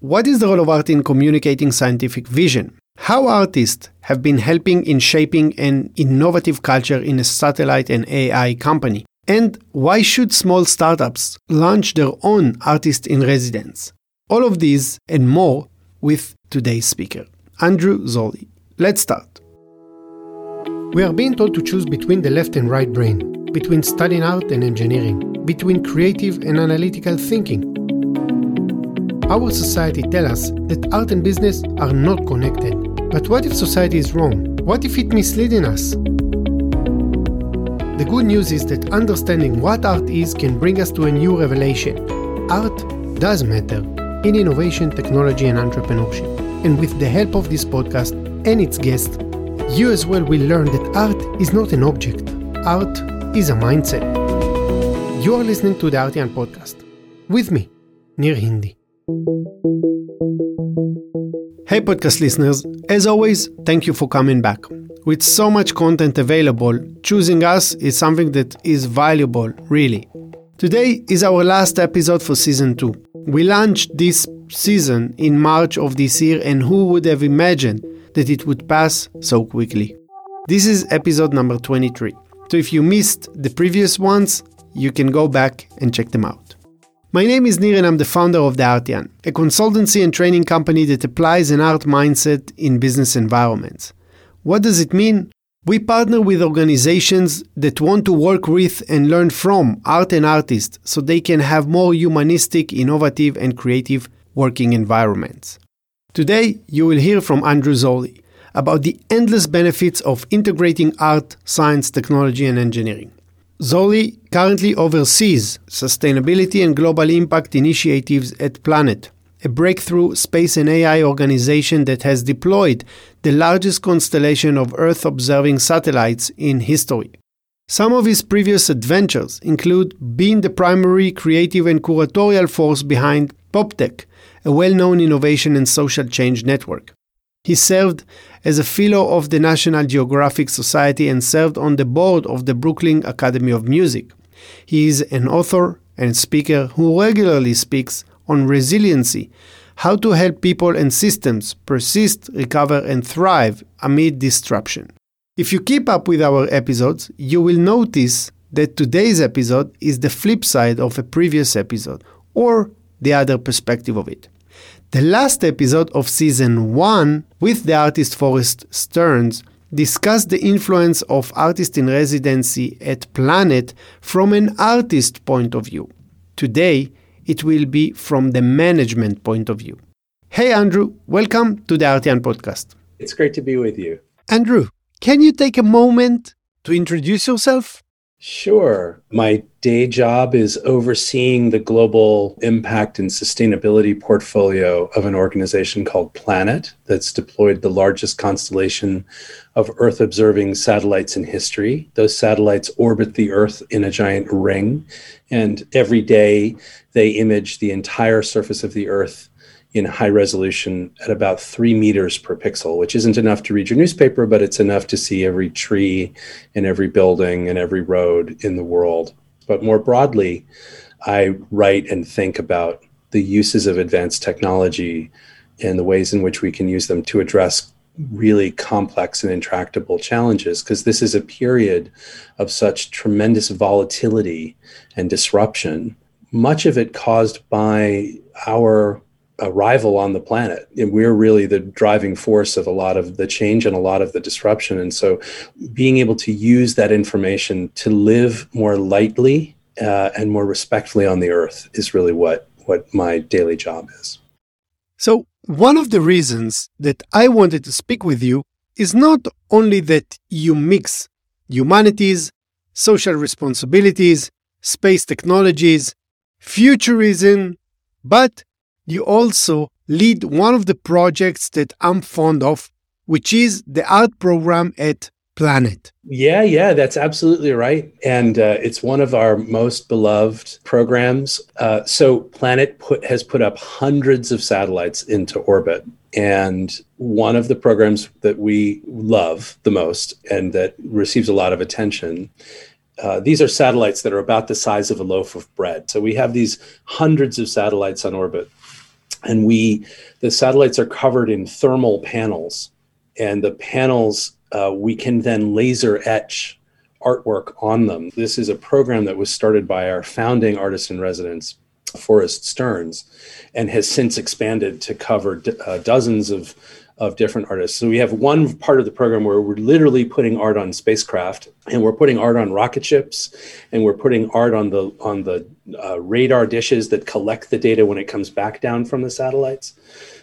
what is the role of art in communicating scientific vision? How artists have been helping in shaping an innovative culture in a satellite and AI company? And why should small startups launch their own artist in residence? All of these and more with today's speaker, Andrew Zolli. Let's start. We are being told to choose between the left and right brain, between studying art and engineering, between creative and analytical thinking. Our society tells us that art and business are not connected. But what if society is wrong? What if it misleading us? The good news is that understanding what art is can bring us to a new revelation. Art does matter in innovation, technology, and entrepreneurship. And with the help of this podcast and its guests, you as well will learn that art is not an object, art is a mindset. You are listening to the Artian podcast with me, Nir Hindi. Hey, podcast listeners, as always, thank you for coming back. With so much content available, choosing us is something that is valuable, really. Today is our last episode for season 2. We launched this season in March of this year, and who would have imagined that it would pass so quickly? This is episode number 23. So if you missed the previous ones, you can go back and check them out. My name is Nir and I'm the founder of The Artian, a consultancy and training company that applies an art mindset in business environments. What does it mean? We partner with organizations that want to work with and learn from art and artists so they can have more humanistic, innovative, and creative working environments. Today, you will hear from Andrew Zolli about the endless benefits of integrating art, science, technology, and engineering. Zolli currently oversees sustainability and global impact initiatives at Planet, a breakthrough space and AI organization that has deployed the largest constellation of Earth observing satellites in history. Some of his previous adventures include being the primary creative and curatorial force behind PopTech, a well known innovation and social change network. He served as a fellow of the National Geographic Society and served on the board of the Brooklyn Academy of Music. He is an author and speaker who regularly speaks on resiliency, how to help people and systems persist, recover, and thrive amid disruption. If you keep up with our episodes, you will notice that today's episode is the flip side of a previous episode, or the other perspective of it. The last episode of season 1 with the artist Forrest Stearns discussed the influence of artist in residency at Planet from an artist point of view. Today, it will be from the management point of view. Hey, Andrew, welcome to the Artian podcast. It's great to be with you. Andrew, can you take a moment to introduce yourself? Sure. My day job is overseeing the global impact and sustainability portfolio of an organization called Planet that's deployed the largest constellation of Earth observing satellites in history. Those satellites orbit the Earth in a giant ring, and every day they image the entire surface of the Earth in high resolution at about three meters per pixel, which isn't enough to read your newspaper, but it's enough to see every tree and every building and every road in the world. But more broadly, I write and think about the uses of advanced technology and the ways in which we can use them to address really complex and intractable challenges because this is a period of such tremendous volatility and disruption much of it caused by our arrival on the planet. And we're really the driving force of a lot of the change and a lot of the disruption. And so being able to use that information to live more lightly uh, and more respectfully on the earth is really what, what my daily job is. So, one of the reasons that I wanted to speak with you is not only that you mix humanities, social responsibilities, space technologies, futurism, but you also lead one of the projects that I'm fond of, which is the art program at Planet. Yeah, yeah, that's absolutely right. And uh, it's one of our most beloved programs. Uh, so, Planet put, has put up hundreds of satellites into orbit. And one of the programs that we love the most and that receives a lot of attention uh, these are satellites that are about the size of a loaf of bread. So we have these hundreds of satellites on orbit And we, the satellites are covered in thermal panels, and the panels uh, we can then laser etch artwork on them. This is a program that was started by our founding artist in residence, Forrest Stearns, and has since expanded to cover d- uh, dozens of of different artists. So we have one part of the program where we're literally putting art on spacecraft, and we're putting art on rocket ships, and we're putting art on the on the uh, radar dishes that collect the data when it comes back down from the satellites.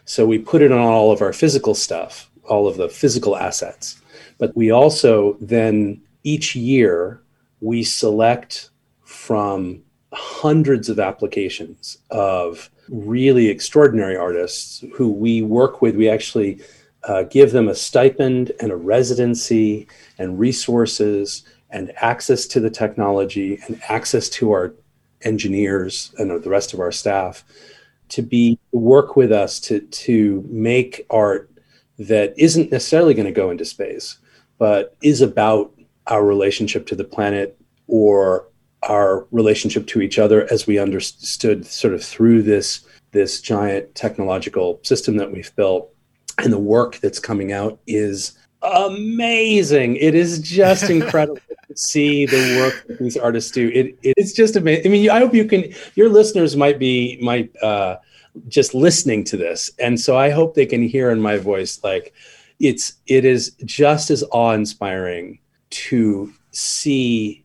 So we put it on all of our physical stuff, all of the physical assets. But we also then each year we select from hundreds of applications of really extraordinary artists who we work with. We actually uh, give them a stipend and a residency and resources and access to the technology and access to our engineers and the rest of our staff to be work with us to to make art that isn't necessarily going to go into space but is about our relationship to the planet or our relationship to each other as we understood sort of through this this giant technological system that we've built. And the work that's coming out is amazing. It is just incredible to see the work that these artists do. It, it's just amazing i mean i hope you can your listeners might be might uh, just listening to this. And so i hope they can hear in my voice like it's it is just as awe-inspiring to see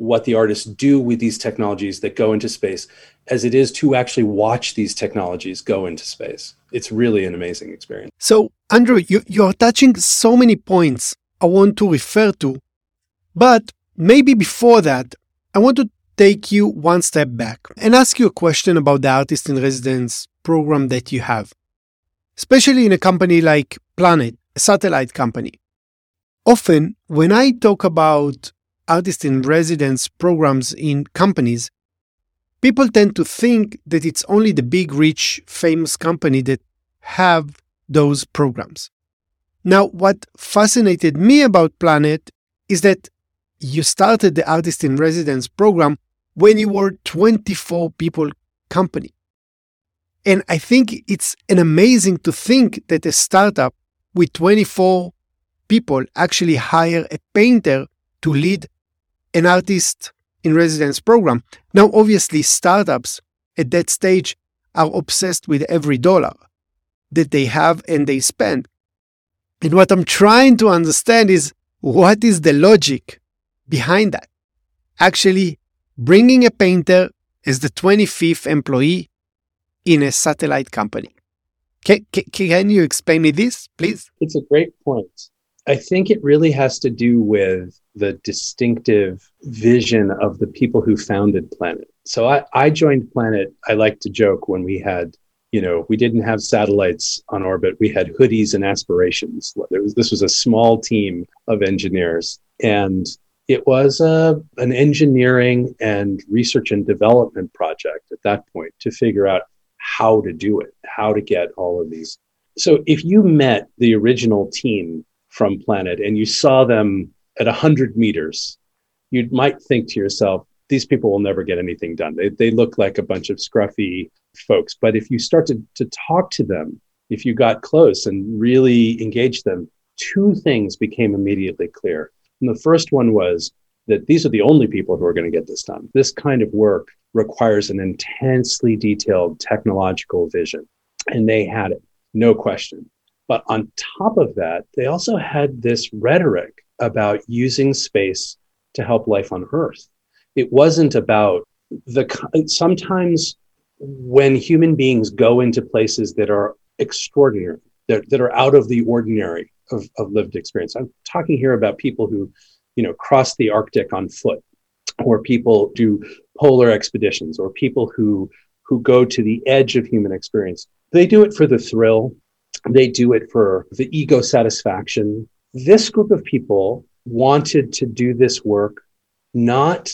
what the artists do with these technologies that go into space as it is to actually watch these technologies go into space. It's really an amazing experience. So, Andrew, you, you're touching so many points I want to refer to. But maybe before that, I want to take you one step back and ask you a question about the artist in residence program that you have, especially in a company like Planet, a satellite company. Often, when I talk about artist in residence programs in companies, people tend to think that it's only the big, rich, famous company that have those programs. Now, what fascinated me about Planet is that you started the artist in residence program when you were 24 people company. And I think it's an amazing to think that a startup with 24 people actually hire a painter to lead an artist in residence program. Now, obviously, startups at that stage are obsessed with every dollar that they have and they spend. And what I'm trying to understand is what is the logic behind that? Actually, bringing a painter as the 25th employee in a satellite company. Can, can, can you explain me this, please? It's a great point. I think it really has to do with the distinctive vision of the people who founded Planet. So I, I joined Planet, I like to joke when we had, you know, we didn't have satellites on orbit. We had hoodies and aspirations. There was, this was a small team of engineers. And it was a, an engineering and research and development project at that point to figure out how to do it, how to get all of these. So if you met the original team from Planet and you saw them at 100 meters, you might think to yourself, these people will never get anything done. They, they look like a bunch of scruffy folks. But if you start to, to talk to them, if you got close and really engaged them, two things became immediately clear. And the first one was that these are the only people who are going to get this done. This kind of work requires an intensely detailed technological vision. And they had it, no question. But on top of that, they also had this rhetoric about using space to help life on Earth. It wasn't about the sometimes when human beings go into places that are extraordinary, that, that are out of the ordinary of, of lived experience. I'm talking here about people who, you know, cross the Arctic on foot, or people do polar expeditions, or people who who go to the edge of human experience. They do it for the thrill they do it for the ego satisfaction. This group of people wanted to do this work not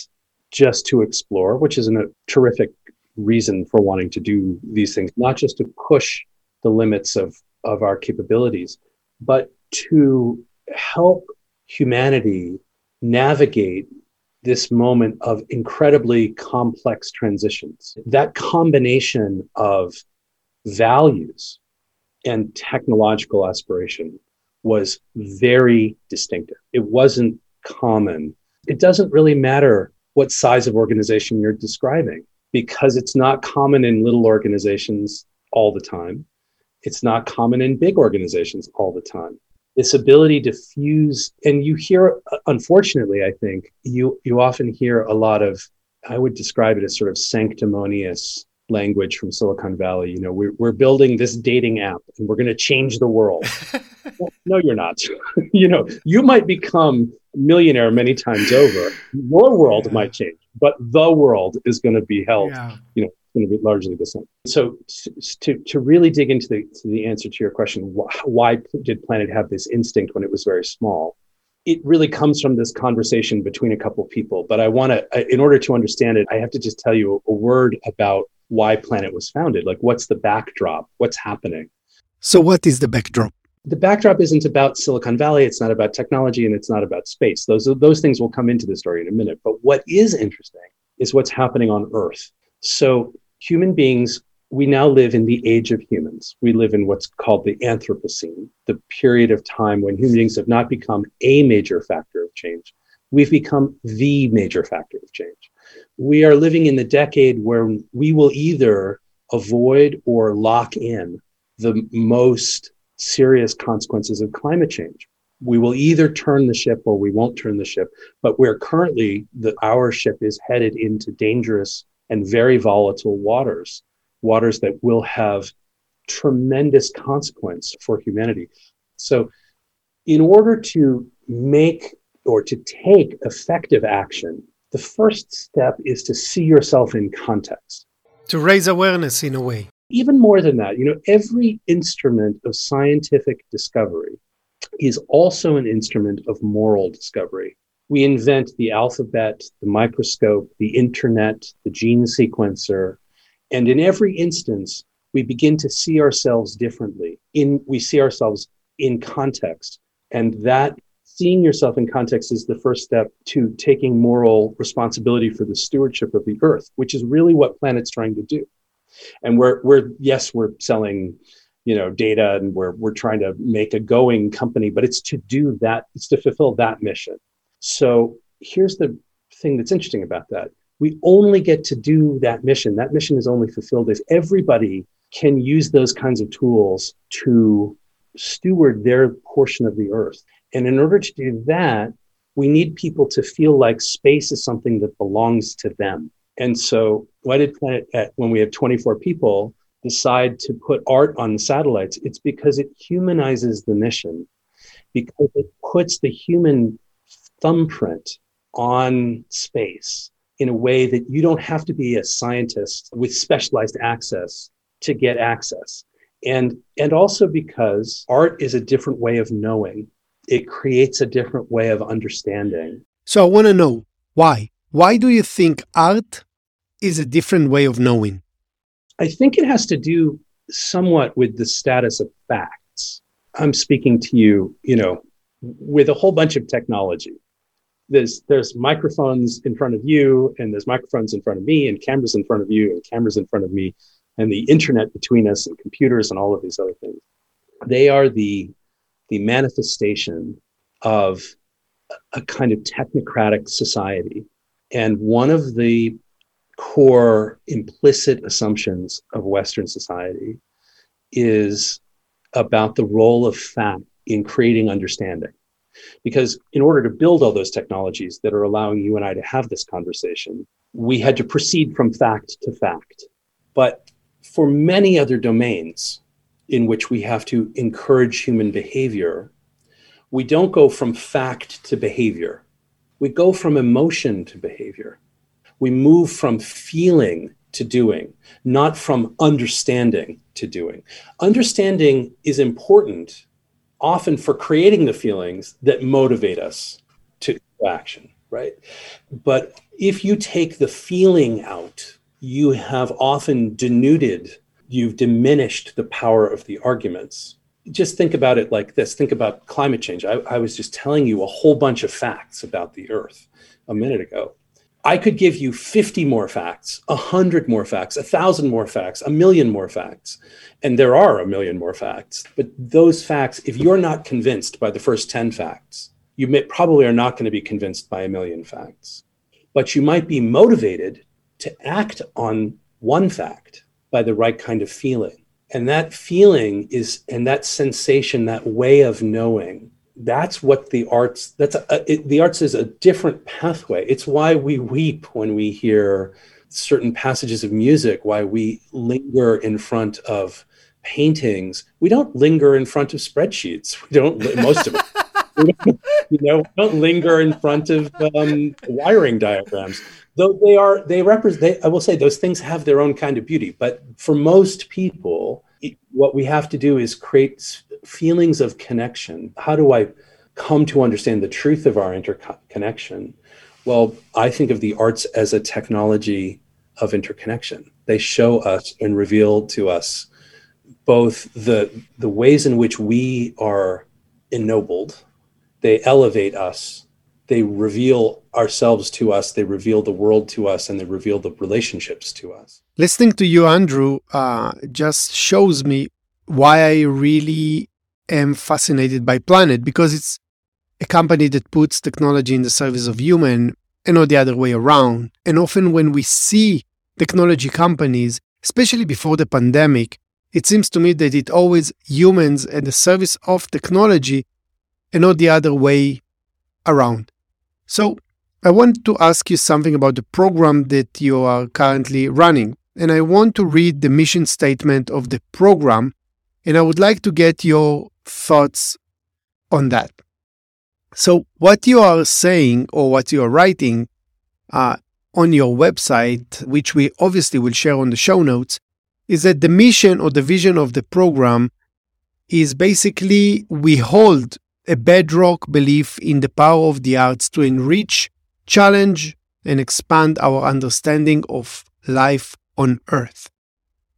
just to explore, which is a terrific reason for wanting to do these things, not just to push the limits of, of our capabilities, but to help humanity navigate this moment of incredibly complex transitions. That combination of values and technological aspiration was very distinctive. It wasn't common. It doesn't really matter what size of organization you're describing because it's not common in little organizations all the time. It's not common in big organizations all the time. This ability to fuse, and you hear, unfortunately, I think you you often hear a lot of, I would describe it as sort of sanctimonious language from Silicon Valley. You know, we're, we're building this dating app and we're going to change the world. well, no, you're not. you know, you might become a millionaire many times over. Your world yeah. might change, but the world is going to be held, yeah. you know, going to be largely the same. So to, to really dig into the, to the answer to your question, why did Planet have this instinct when it was very small? It really comes from this conversation between a couple people. But I want to, in order to understand it, I have to just tell you a word about why Planet was founded. Like, what's the backdrop? What's happening? So, what is the backdrop? The backdrop isn't about Silicon Valley. It's not about technology, and it's not about space. Those those things will come into the story in a minute. But what is interesting is what's happening on Earth. So, human beings. We now live in the age of humans. We live in what's called the Anthropocene, the period of time when human beings have not become a major factor of change. We've become the major factor of change we are living in the decade where we will either avoid or lock in the most serious consequences of climate change. We will either turn the ship or we won't turn the ship. But we're currently, the, our ship is headed into dangerous and very volatile waters, waters that will have tremendous consequence for humanity. So, in order to make or to take effective action the first step is to see yourself in context. To raise awareness in a way. Even more than that, you know, every instrument of scientific discovery is also an instrument of moral discovery. We invent the alphabet, the microscope, the internet, the gene sequencer, and in every instance, we begin to see ourselves differently. In we see ourselves in context, and that seeing yourself in context is the first step to taking moral responsibility for the stewardship of the earth, which is really what Planet's trying to do. And we're we're yes, we're selling, you know, data and we're we're trying to make a going company, but it's to do that, it's to fulfill that mission. So here's the thing that's interesting about that. We only get to do that mission. That mission is only fulfilled if everybody can use those kinds of tools to steward their portion of the earth. And in order to do that, we need people to feel like space is something that belongs to them. And so, why did Planet, at, when we had 24 people, decide to put art on the satellites? It's because it humanizes the mission, because it puts the human thumbprint on space in a way that you don't have to be a scientist with specialized access to get access. And, and also because art is a different way of knowing it creates a different way of understanding. So I want to know why. Why do you think art is a different way of knowing? I think it has to do somewhat with the status of facts. I'm speaking to you, you know, with a whole bunch of technology. There's there's microphones in front of you, and there's microphones in front of me, and cameras in front of you, and cameras in front of me, and the internet between us, and computers, and all of these other things. They are the the manifestation of a kind of technocratic society. And one of the core implicit assumptions of Western society is about the role of fact in creating understanding. Because in order to build all those technologies that are allowing you and I to have this conversation, we had to proceed from fact to fact. But for many other domains, in which we have to encourage human behavior, we don't go from fact to behavior. We go from emotion to behavior. We move from feeling to doing, not from understanding to doing. Understanding is important often for creating the feelings that motivate us to action, right? But if you take the feeling out, you have often denuded you've diminished the power of the arguments. Just think about it like this think about climate change. I, I was just telling you a whole bunch of facts about the Earth a minute ago. I could give you 50 more facts, 100 more facts, 1,000 more facts, a million more facts. And there are a million more facts. But those facts, if you're not convinced by the first 10 facts, you may, probably are not going to be convinced by a million facts. But you might be motivated to act on one fact by the right kind of feeling. And that feeling is, and that sensation, that way of knowing, that's what the arts, that's a, it, the arts is a different pathway. It's why we weep when we hear certain passages of music, why we linger in front of paintings. We don't linger in front of spreadsheets. We don't, most of it. you know, don't linger in front of um, wiring diagrams. Though they are, they represent. I will say those things have their own kind of beauty. But for most people, what we have to do is create feelings of connection. How do I come to understand the truth of our interconnection? Well, I think of the arts as a technology of interconnection. They show us and reveal to us both the the ways in which we are ennobled they elevate us they reveal ourselves to us they reveal the world to us and they reveal the relationships to us listening to you andrew uh, just shows me why i really am fascinated by planet because it's a company that puts technology in the service of human and not the other way around and often when we see technology companies especially before the pandemic it seems to me that it always humans at the service of technology and not the other way around. So, I want to ask you something about the program that you are currently running. And I want to read the mission statement of the program, and I would like to get your thoughts on that. So, what you are saying or what you are writing uh, on your website, which we obviously will share on the show notes, is that the mission or the vision of the program is basically we hold a bedrock belief in the power of the arts to enrich, challenge, and expand our understanding of life on Earth.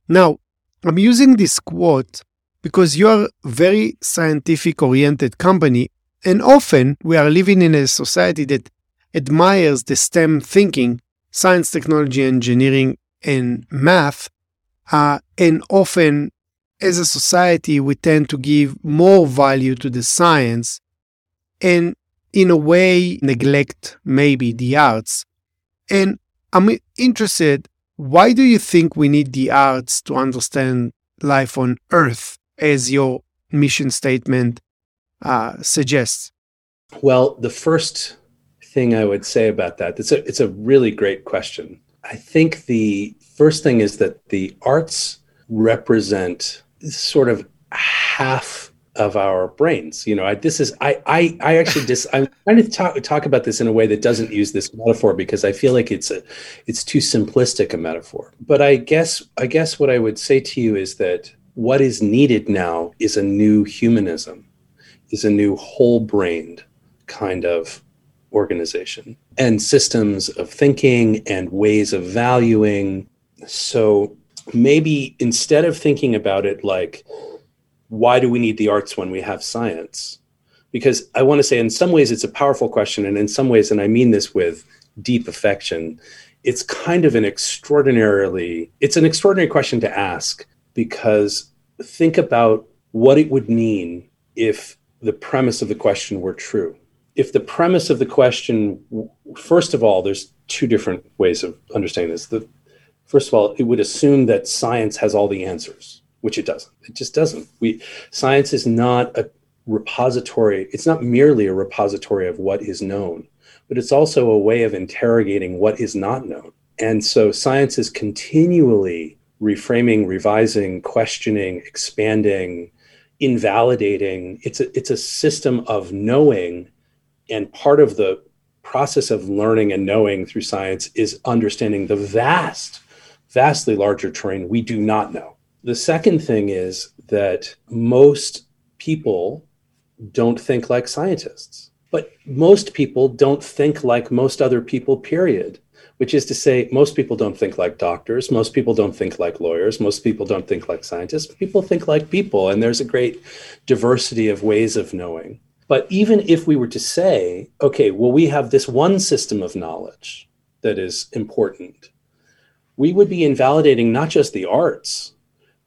Now, I'm using this quote because you're a very scientific oriented company, and often we are living in a society that admires the STEM thinking, science, technology, engineering, and math, uh, and often as a society, we tend to give more value to the science and, in a way, neglect maybe the arts. And I'm interested why do you think we need the arts to understand life on Earth, as your mission statement uh, suggests? Well, the first thing I would say about that, it's a, it's a really great question. I think the first thing is that the arts represent sort of half of our brains. You know, I, this is I I I actually just I'm trying to talk talk about this in a way that doesn't use this metaphor because I feel like it's a it's too simplistic a metaphor. But I guess I guess what I would say to you is that what is needed now is a new humanism, is a new whole-brained kind of organization and systems of thinking and ways of valuing. So maybe instead of thinking about it like, why do we need the arts when we have science? Because I want to say, in some ways, it's a powerful question. And in some ways, and I mean this with deep affection, it's kind of an extraordinarily, it's an extraordinary question to ask because think about what it would mean if the premise of the question were true. If the premise of the question, first of all, there's two different ways of understanding this. The first of all, it would assume that science has all the answers, which it doesn't. It just doesn't. We science is not a repository. It's not merely a repository of what is known, but it's also a way of interrogating what is not known. And so science is continually reframing, revising, questioning, expanding, invalidating. It's a it's a system of knowing, and part of the process of learning and knowing through science is understanding the vast vastly larger terrain we do not know. The second thing is that most people don't think like scientists, but most people don't think like most other people, period. Which is to say, most people don't think like doctors, most people don't think like lawyers, most people don't think like scientists. People think like people, and there's a great diversity of ways of knowing. But even if we were to say, okay, well, we have this one system of knowledge, that is important, we would be invalidating not just the arts,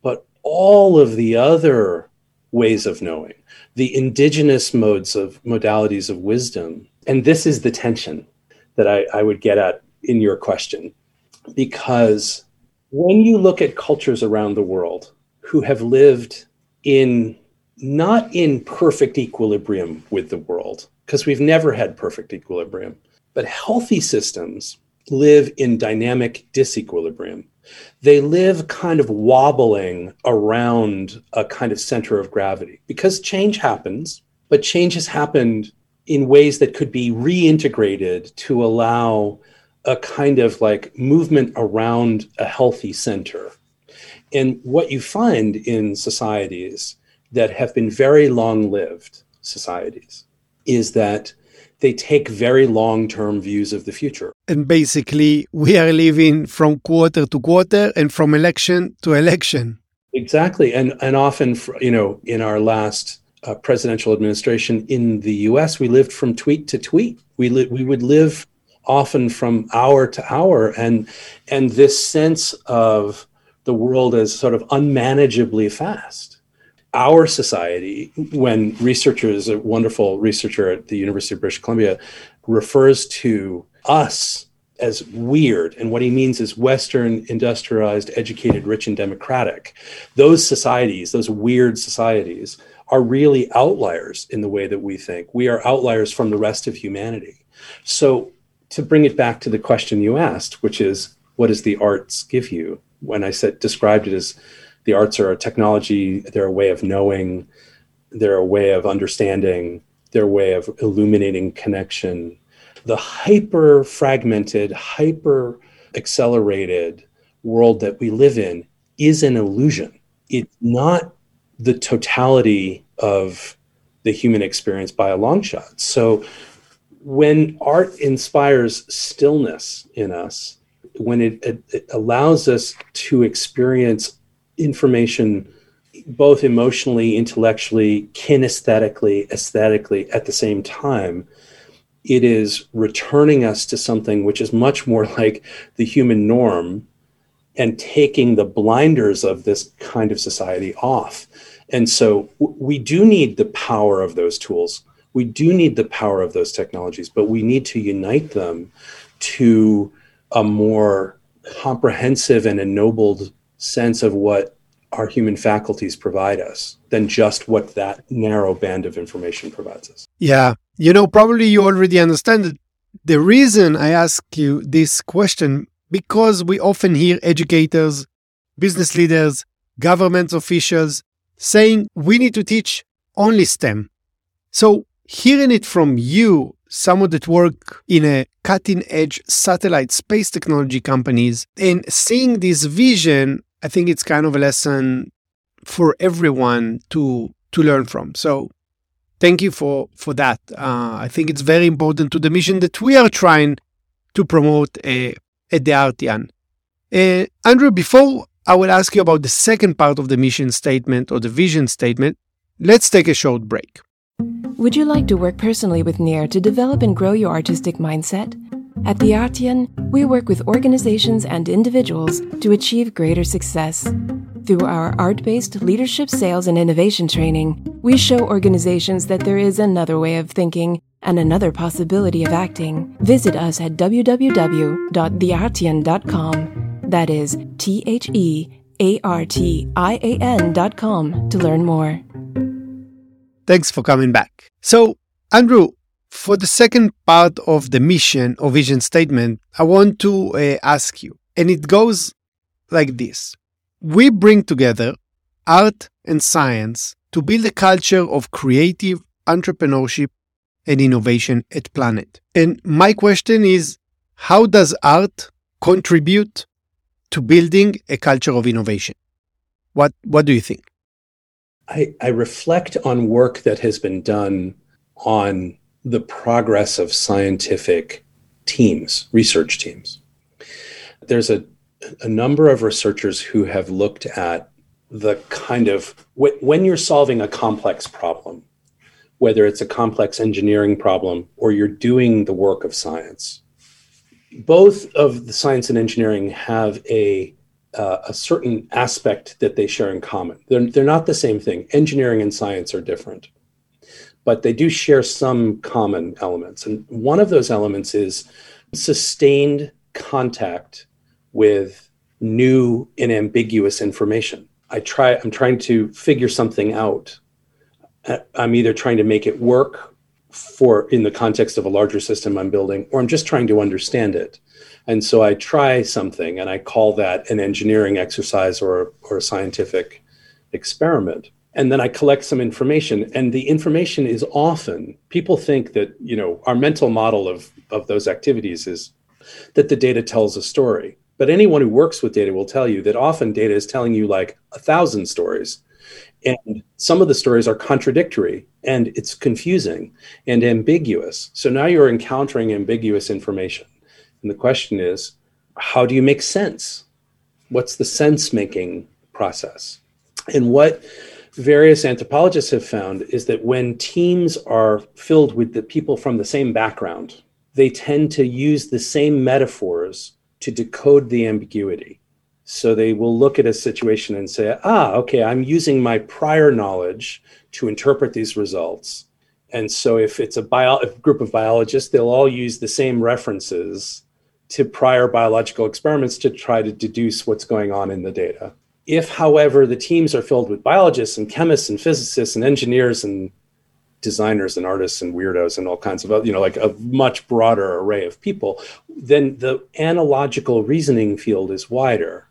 but all of the other ways of knowing, the indigenous modes of modalities of wisdom. And this is the tension that I, I would get at in your question. Because when you look at cultures around the world who have lived in not in perfect equilibrium with the world, because we've never had perfect equilibrium, but healthy systems live in dynamic disequilibrium. They live kind of wobbling around a kind of center of gravity because change happens, but change has happened in ways that could be reintegrated to allow a kind of like movement around a healthy center. And what you find in societies that have been very long lived societies is that they take very long term views of the future. And basically, we are living from quarter to quarter and from election to election. Exactly. And, and often, you know, in our last uh, presidential administration in the US, we lived from tweet to tweet. We, li- we would live often from hour to hour. And, and this sense of the world as sort of unmanageably fast our society, when researchers, a wonderful researcher at the University of British Columbia, refers to us as weird, and what he means is Western, industrialized, educated, rich, and democratic. Those societies, those weird societies, are really outliers in the way that we think. We are outliers from the rest of humanity. So, to bring it back to the question you asked, which is, what does the arts give you? When I said described it as the arts are a technology, they're a way of knowing, they're a way of understanding, they're a way of illuminating connection. The hyper fragmented, hyper accelerated world that we live in is an illusion. It's not the totality of the human experience by a long shot. So when art inspires stillness in us, when it, it, it allows us to experience information both emotionally, intellectually, kinesthetically, aesthetically at the same time, it is returning us to something which is much more like the human norm and taking the blinders of this kind of society off. And so we do need the power of those tools. We do need the power of those technologies, but we need to unite them to a more comprehensive and ennobled sense of what our human faculties provide us than just what that narrow band of information provides us. Yeah. You know, probably you already understand it. The reason I ask you this question, because we often hear educators, business leaders, government officials saying we need to teach only STEM. So, hearing it from you, someone that work in a cutting edge satellite space technology companies, and seeing this vision I think it's kind of a lesson for everyone to to learn from. So thank you for for that. Uh, I think it's very important to the mission that we are trying to promote uh, at the Artian. Uh, Andrew, before I will ask you about the second part of the mission statement or the vision statement, let's take a short break. Would you like to work personally with NIR to develop and grow your artistic mindset? At the Artian, we work with organizations and individuals to achieve greater success. Through our art based leadership, sales, and innovation training, we show organizations that there is another way of thinking and another possibility of acting. Visit us at www.theartian.com. That is T H E A R T I A N.com to learn more. Thanks for coming back. So, Andrew, for the second part of the mission or vision statement, I want to uh, ask you, and it goes like this We bring together art and science to build a culture of creative entrepreneurship and innovation at Planet. And my question is how does art contribute to building a culture of innovation? What, what do you think? I, I reflect on work that has been done on the progress of scientific teams, research teams. There's a, a number of researchers who have looked at the kind of when you're solving a complex problem, whether it's a complex engineering problem or you're doing the work of science, both of the science and engineering have a uh, a certain aspect that they share in common. They're, they're not the same thing. Engineering and science are different, but they do share some common elements. And one of those elements is sustained contact with new and ambiguous information. I try, I'm trying to figure something out. I'm either trying to make it work for in the context of a larger system I'm building, or I'm just trying to understand it. And so I try something and I call that an engineering exercise or, or a scientific experiment. And then I collect some information. And the information is often, people think that, you know, our mental model of, of those activities is that the data tells a story. But anyone who works with data will tell you that often data is telling you like a thousand stories and some of the stories are contradictory and it's confusing and ambiguous. So now you're encountering ambiguous information. And the question is, how do you make sense? What's the sense making process? And what various anthropologists have found is that when teams are filled with the people from the same background, they tend to use the same metaphors to decode the ambiguity. So they will look at a situation and say, ah, okay, I'm using my prior knowledge to interpret these results. And so if it's a, bio, a group of biologists, they'll all use the same references to prior biological experiments to try to deduce what's going on in the data. If, however, the teams are filled with biologists and chemists and physicists and engineers and designers and artists and weirdos and all kinds of other, you know like a much broader array of people then the analogical reasoning field is wider.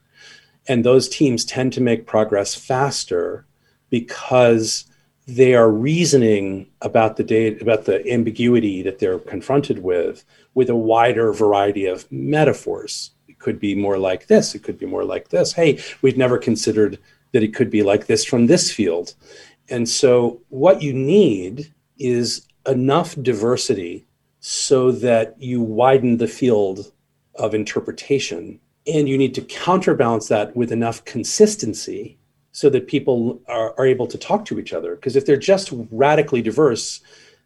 And those teams tend to make progress faster because they are reasoning about the data about the ambiguity that they're confronted with with a wider variety of metaphors could be more like this it could be more like this hey we've never considered that it could be like this from this field and so what you need is enough diversity so that you widen the field of interpretation and you need to counterbalance that with enough consistency so that people are, are able to talk to each other. Because if they're just radically diverse,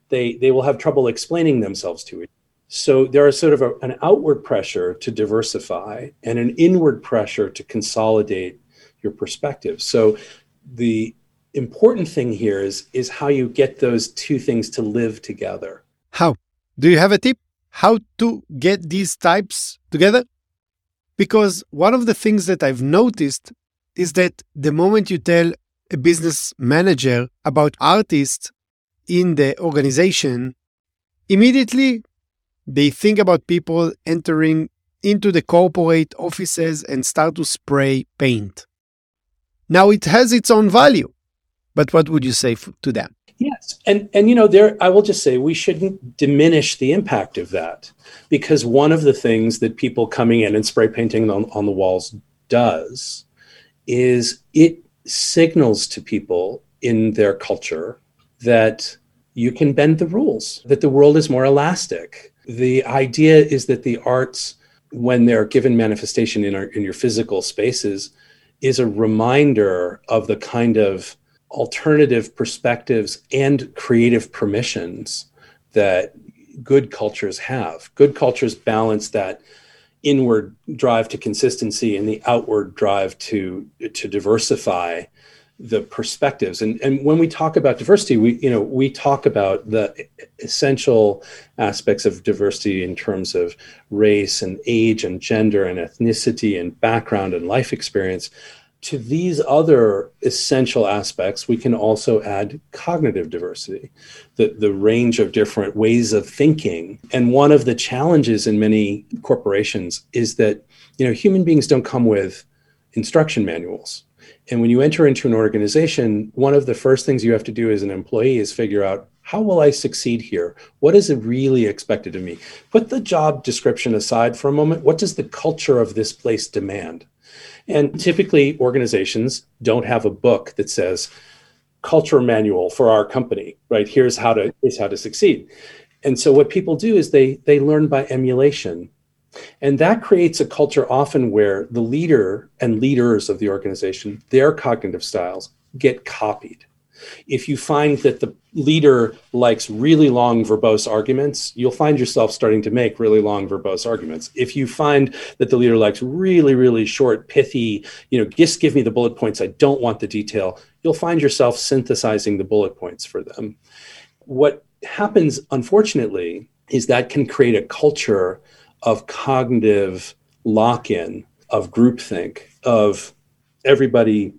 they, they will have trouble explaining themselves to each other. So there is sort of a, an outward pressure to diversify and an inward pressure to consolidate your perspective. So the important thing here is is how you get those two things to live together. How? Do you have a tip? How to get these types together? Because one of the things that I've noticed is that the moment you tell a business manager about artists in the organization, immediately they think about people entering into the corporate offices and start to spray paint. Now it has its own value, but what would you say to them? Yes, and and you know there I will just say we shouldn't diminish the impact of that because one of the things that people coming in and spray painting on, on the walls does is it signals to people in their culture that you can bend the rules, that the world is more elastic. The idea is that the arts, when they're given manifestation in, our, in your physical spaces, is a reminder of the kind of alternative perspectives and creative permissions that good cultures have. Good cultures balance that inward drive to consistency and the outward drive to to diversify the perspectives and and when we talk about diversity we you know we talk about the essential aspects of diversity in terms of race and age and gender and ethnicity and background and life experience to these other essential aspects, we can also add cognitive diversity, the, the range of different ways of thinking. And one of the challenges in many corporations is that you know human beings don't come with instruction manuals. And when you enter into an organization, one of the first things you have to do as an employee is figure out how will I succeed here? What is it really expected of me? Put the job description aside for a moment. What does the culture of this place demand? And typically, organizations don't have a book that says culture manual for our company, right? Here's how to here's how to succeed. And so what people do is they they learn by emulation. And that creates a culture often where the leader and leaders of the organization, their cognitive styles get copied. If you find that the leader likes really long verbose arguments, you'll find yourself starting to make really long verbose arguments. If you find that the leader likes really, really short, pithy, you know, just give me the bullet points, I don't want the detail, you'll find yourself synthesizing the bullet points for them. What happens, unfortunately, is that can create a culture of cognitive lock in, of groupthink, of everybody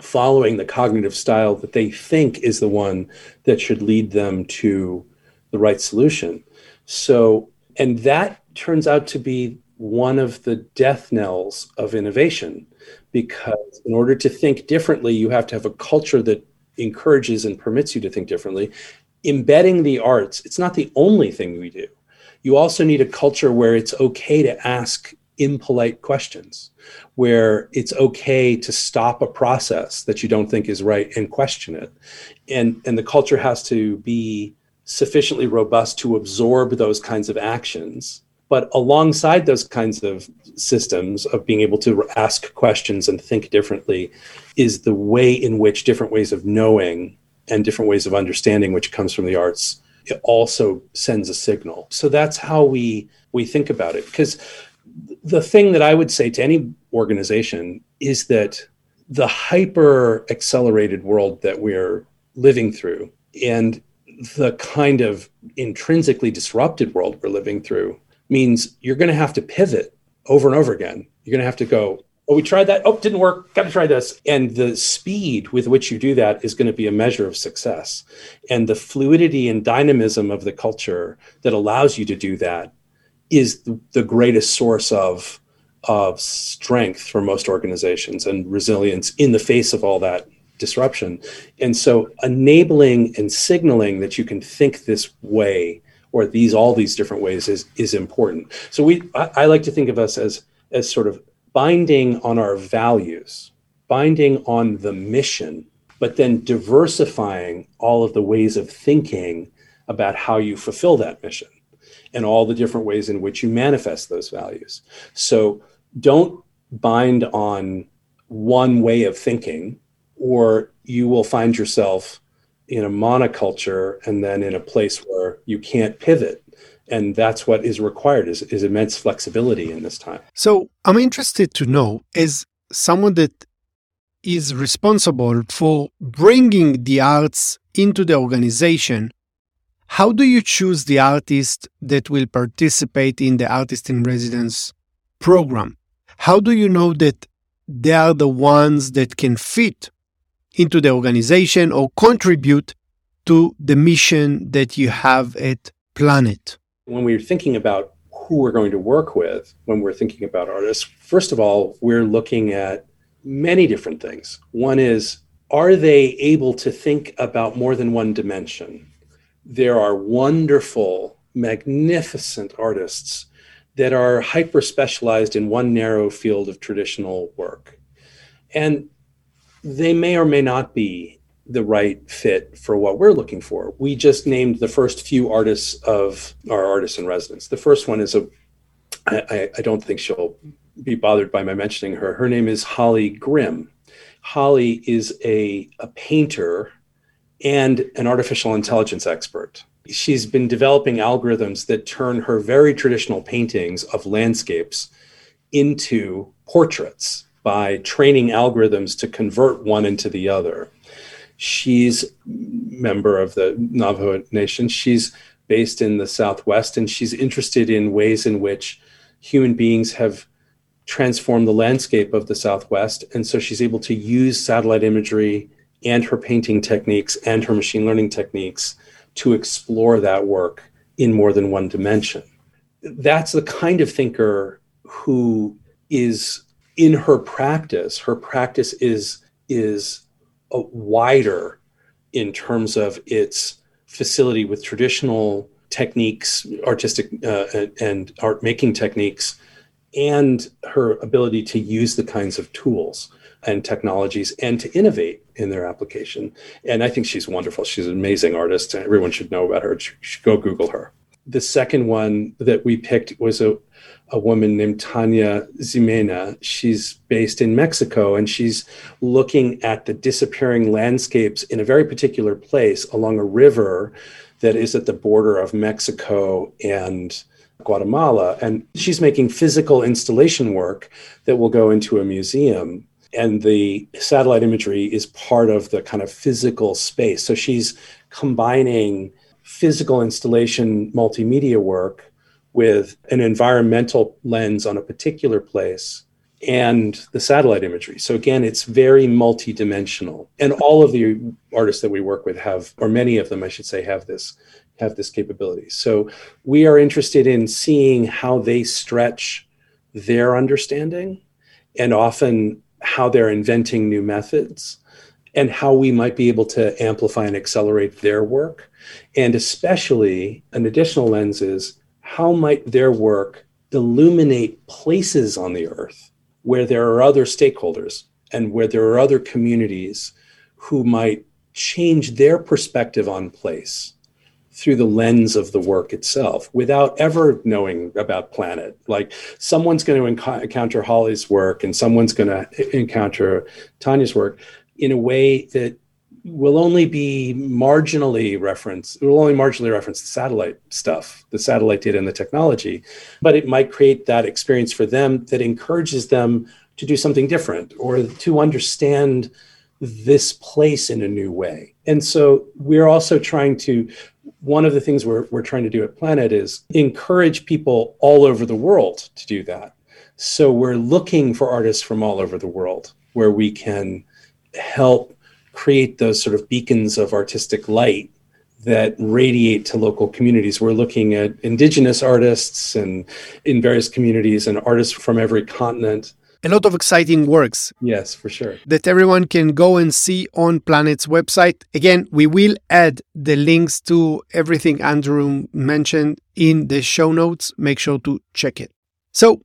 following the cognitive style that they think is the one that should lead them to the right solution. So, and that turns out to be one of the death knells of innovation because in order to think differently, you have to have a culture that encourages and permits you to think differently. Embedding the arts, it's not the only thing we do. You also need a culture where it's okay to ask impolite questions, where it's okay to stop a process that you don't think is right and question it. And, and the culture has to be sufficiently robust to absorb those kinds of actions. But alongside those kinds of systems of being able to ask questions and think differently is the way in which different ways of knowing and different ways of understanding, which comes from the arts, it also sends a signal. So that's how we we think about it. Because the thing that I would say to any organization is that the hyper accelerated world that we're living through and the kind of intrinsically disrupted world we're living through means you're going to have to pivot over and over again. You're going to have to go, oh, we tried that. Oh, didn't work. Got to try this. And the speed with which you do that is going to be a measure of success. And the fluidity and dynamism of the culture that allows you to do that is the greatest source of of strength for most organizations and resilience in the face of all that disruption. And so enabling and signaling that you can think this way or these all these different ways is is important. So we I, I like to think of us as as sort of binding on our values, binding on the mission, but then diversifying all of the ways of thinking about how you fulfill that mission and all the different ways in which you manifest those values. So don't bind on one way of thinking, or you will find yourself in a monoculture and then in a place where you can't pivot. And that's what is required is, is immense flexibility in this time. So I'm interested to know as someone that is responsible for bringing the arts into the organization, how do you choose the artist that will participate in the artist in residence program? How do you know that they are the ones that can fit into the organization or contribute to the mission that you have at Planet? When we're thinking about who we're going to work with, when we're thinking about artists, first of all, we're looking at many different things. One is, are they able to think about more than one dimension? there are wonderful, magnificent artists that are hyper specialized in one narrow field of traditional work. And they may or may not be the right fit for what we're looking for. We just named the first few artists of our artists in residence. The first one is a, I, I don't think she'll be bothered by my mentioning her. Her name is Holly Grimm. Holly is a, a painter and an artificial intelligence expert. She's been developing algorithms that turn her very traditional paintings of landscapes into portraits by training algorithms to convert one into the other. She's member of the Navajo Nation. She's based in the Southwest, and she's interested in ways in which human beings have transformed the landscape of the Southwest. And so she's able to use satellite imagery and her painting techniques and her machine learning techniques to explore that work in more than one dimension. That's the kind of thinker who is in her practice. Her practice is is wider in terms of its facility with traditional techniques, artistic uh, and, art making techniques, and her ability to use the kinds of tools and technologies and to innovate in their application. And I think she's wonderful. She's an amazing artist. Everyone should know about her. Go Google her. The second one that we picked was a a woman named Tanya Ximena. She's based in Mexico and she's looking at the disappearing landscapes in a very particular place along a river that is at the border of Mexico and Guatemala. And she's making physical installation work that will go into a museum. And the satellite imagery is part of the kind of physical space. So she's combining physical installation multimedia work with an environmental lens on a particular place and the satellite imagery. So again, it's very multidimensional. And all of the artists that we work with have, or many of them, I should say, have this have this capability. So we are interested in seeing how they stretch their understanding and often how they're inventing new methods and how we might be able to amplify and accelerate their work. And especially an additional lens is how might their work illuminate places on the earth where there are other stakeholders and where there are other communities who might change their perspective on place through the lens of the work itself without ever knowing about planet? Like someone's going to enc- encounter holly's work and someone's going to encounter tanya's work in a way that will only be marginally reference it will only marginally reference the satellite stuff the satellite data and the technology but it might create that experience for them that encourages them to do something different or to understand this place in a new way. And so we're also trying to one of the things we're, we're trying to do at planet is encourage people all over the world to do that. So we're looking for artists from all over the world where we can help create those sort of beacons of artistic light that radiate to local communities. We're looking at indigenous artists and in various communities and artists from every continent. A lot of exciting works. Yes, for sure. That everyone can go and see on Planet's website. Again, we will add the links to everything Andrew mentioned in the show notes. Make sure to check it. So,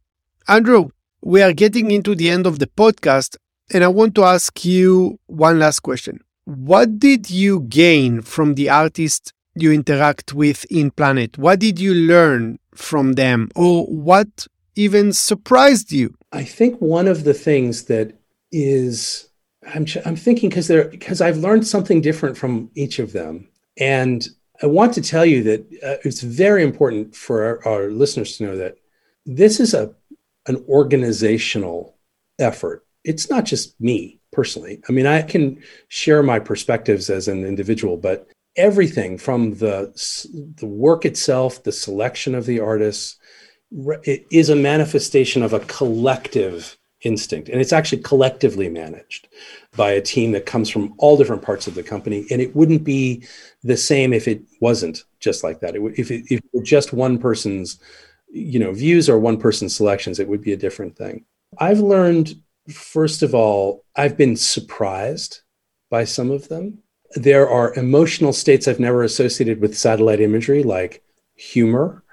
Andrew, we are getting into the end of the podcast. And I want to ask you one last question. What did you gain from the artists you interact with in Planet? What did you learn from them? Or what even surprised you? I think one of the things that is I'm, I'm thinking because they're because I've learned something different from each of them, and I want to tell you that uh, it's very important for our, our listeners to know that this is a an organizational effort it's not just me personally. I mean, I can share my perspectives as an individual, but everything from the the work itself, the selection of the artists, it is a manifestation of a collective instinct, and it's actually collectively managed by a team that comes from all different parts of the company. And it wouldn't be the same if it wasn't just like that. It would, if it, if it were just one person's, you know, views or one person's selections, it would be a different thing. I've learned First of all, I've been surprised by some of them. There are emotional states I've never associated with satellite imagery, like humor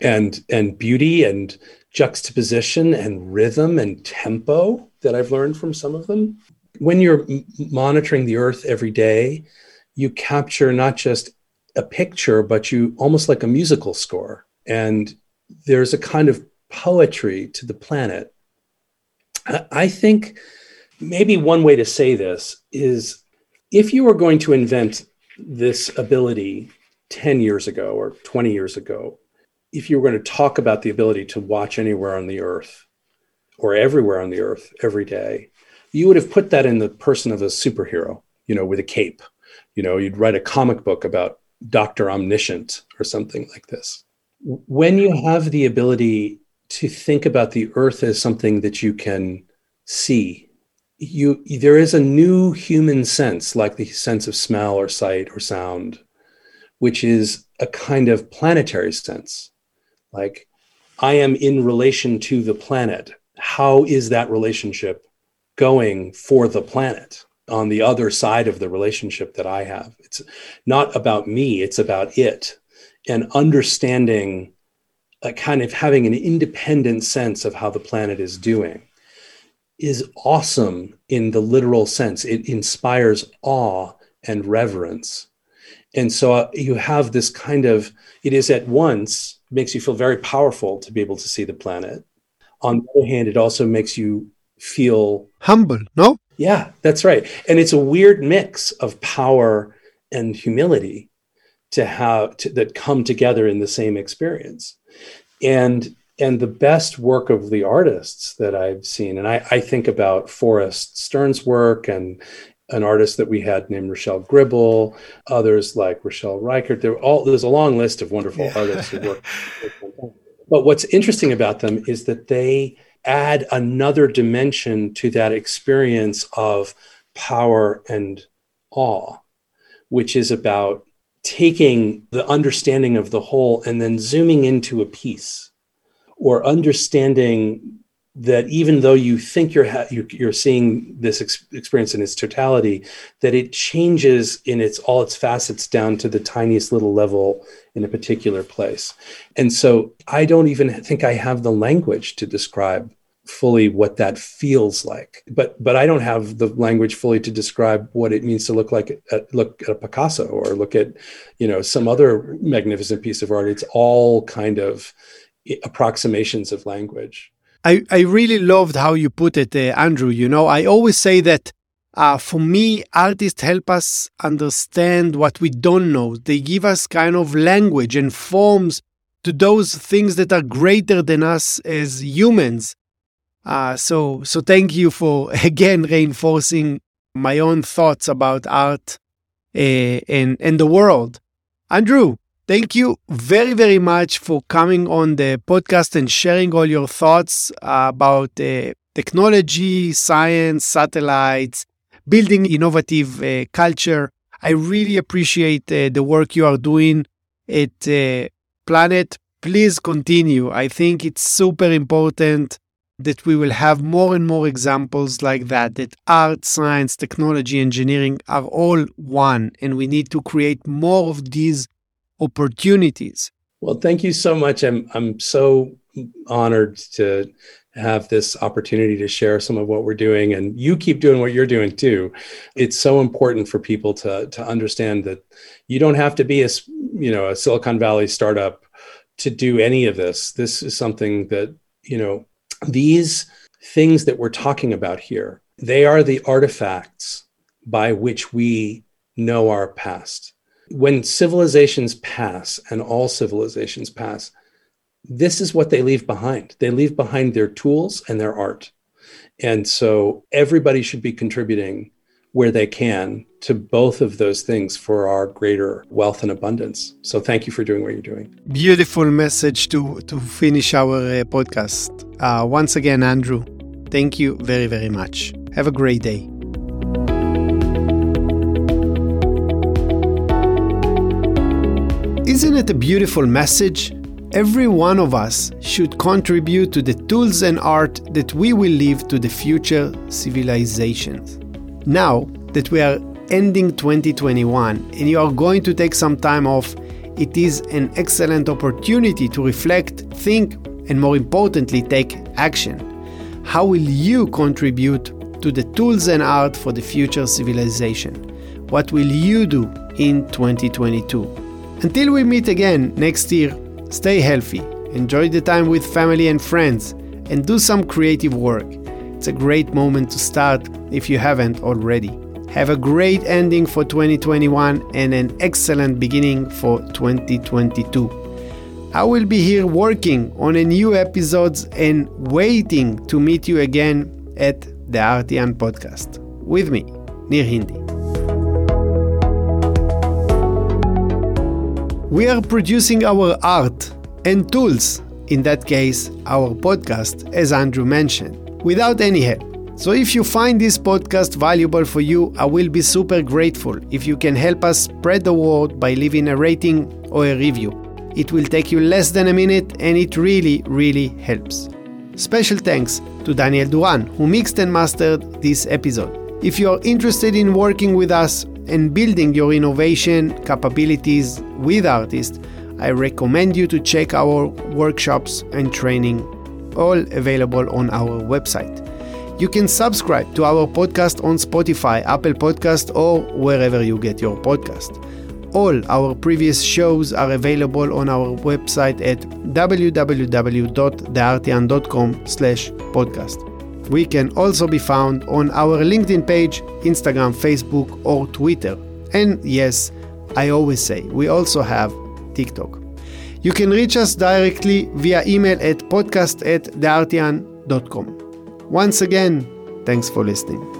and, and beauty and juxtaposition and rhythm and tempo that I've learned from some of them. When you're m- monitoring the earth every day, you capture not just a picture, but you almost like a musical score. And there's a kind of poetry to the planet I think maybe one way to say this is if you were going to invent this ability 10 years ago or 20 years ago, if you were going to talk about the ability to watch anywhere on the earth or everywhere on the earth every day, you would have put that in the person of a superhero, you know, with a cape. You know, you'd write a comic book about Dr. Omniscient or something like this. When you have the ability to think about the earth as something that you can see. You there is a new human sense like the sense of smell or sight or sound which is a kind of planetary sense. Like i am in relation to the planet. How is that relationship going for the planet on the other side of the relationship that i have? It's not about me it's about it. And understanding a kind of having an independent sense of how the planet is doing is awesome in the literal sense. It inspires awe and reverence. And so uh, you have this kind of, it is at once, makes you feel very powerful to be able to see the planet. On the other hand, it also makes you feel humble, no? Yeah, that's right. And it's a weird mix of power and humility to have to, that come together in the same experience. And and the best work of the artists that I've seen, and I, I think about Forrest Stern's work and an artist that we had named Rochelle Gribble, others like Rochelle Reichert. There all there's a long list of wonderful yeah. artists who work. but what's interesting about them is that they add another dimension to that experience of power and awe, which is about taking the understanding of the whole and then zooming into a piece or understanding that even though you think you're ha- you're, seeing this ex- experience in its totality that it changes in its all its facets down to the tiniest little level in a particular place. And so i don't even think i have the language to describe fully what that feels like but but i don't have the language fully to describe what it means to look like at, look at a picasso or look at you know some other magnificent piece of art it's all kind of approximations of language I, I really loved how you put it, uh, Andrew. You know, I always say that uh, for me, artists help us understand what we don't know. They give us kind of language and forms to those things that are greater than us as humans. Uh, so, so thank you for again reinforcing my own thoughts about art uh, and and the world. Andrew, Thank you very, very much for coming on the podcast and sharing all your thoughts about uh, technology, science, satellites, building innovative uh, culture. I really appreciate uh, the work you are doing at uh, Planet. Please continue. I think it's super important that we will have more and more examples like that, that art, science, technology, engineering are all one, and we need to create more of these opportunities. Well, thank you so much. I'm I'm so honored to have this opportunity to share some of what we're doing and you keep doing what you're doing too it's so important for people to to understand that you don't have to be a you know a silicon valley startup to do any of this this is something that you know these things that we're talking about here they are the artifacts by which we know our past when civilizations pass, and all civilizations pass, this is what they leave behind. They leave behind their tools and their art. And so everybody should be contributing where they can to both of those things for our greater wealth and abundance. So thank you for doing what you're doing. Beautiful message to to finish our uh, podcast. Uh, once again, Andrew, thank you very very much. Have a great day. Isn't it a beautiful message? Every one of us should contribute to the tools and art that we will leave to the future civilizations. Now that we are ending 2021 and you are going to take some time off, it is an excellent opportunity to reflect, think, and more importantly, take action. How will you contribute to the tools and art for the future civilization? What will you do in 2022? Until we meet again next year, stay healthy, enjoy the time with family and friends, and do some creative work. It's a great moment to start if you haven't already. Have a great ending for 2021 and an excellent beginning for 2022. I will be here working on a new episodes and waiting to meet you again at the Artian podcast. With me, Nir Hindi. We are producing our art and tools, in that case, our podcast, as Andrew mentioned, without any help. So if you find this podcast valuable for you, I will be super grateful if you can help us spread the word by leaving a rating or a review. It will take you less than a minute and it really, really helps. Special thanks to Daniel Duran, who mixed and mastered this episode. If you are interested in working with us and building your innovation capabilities with artists, I recommend you to check our workshops and training, all available on our website. You can subscribe to our podcast on Spotify, Apple Podcast, or wherever you get your podcast. all our previous shows are available on our website at www.theartian.com slash podcast. We can also be found on our LinkedIn page, Instagram, Facebook, or Twitter. And yes, I always say we also have TikTok. You can reach us directly via email at podcast at theartian.com. Once again, thanks for listening.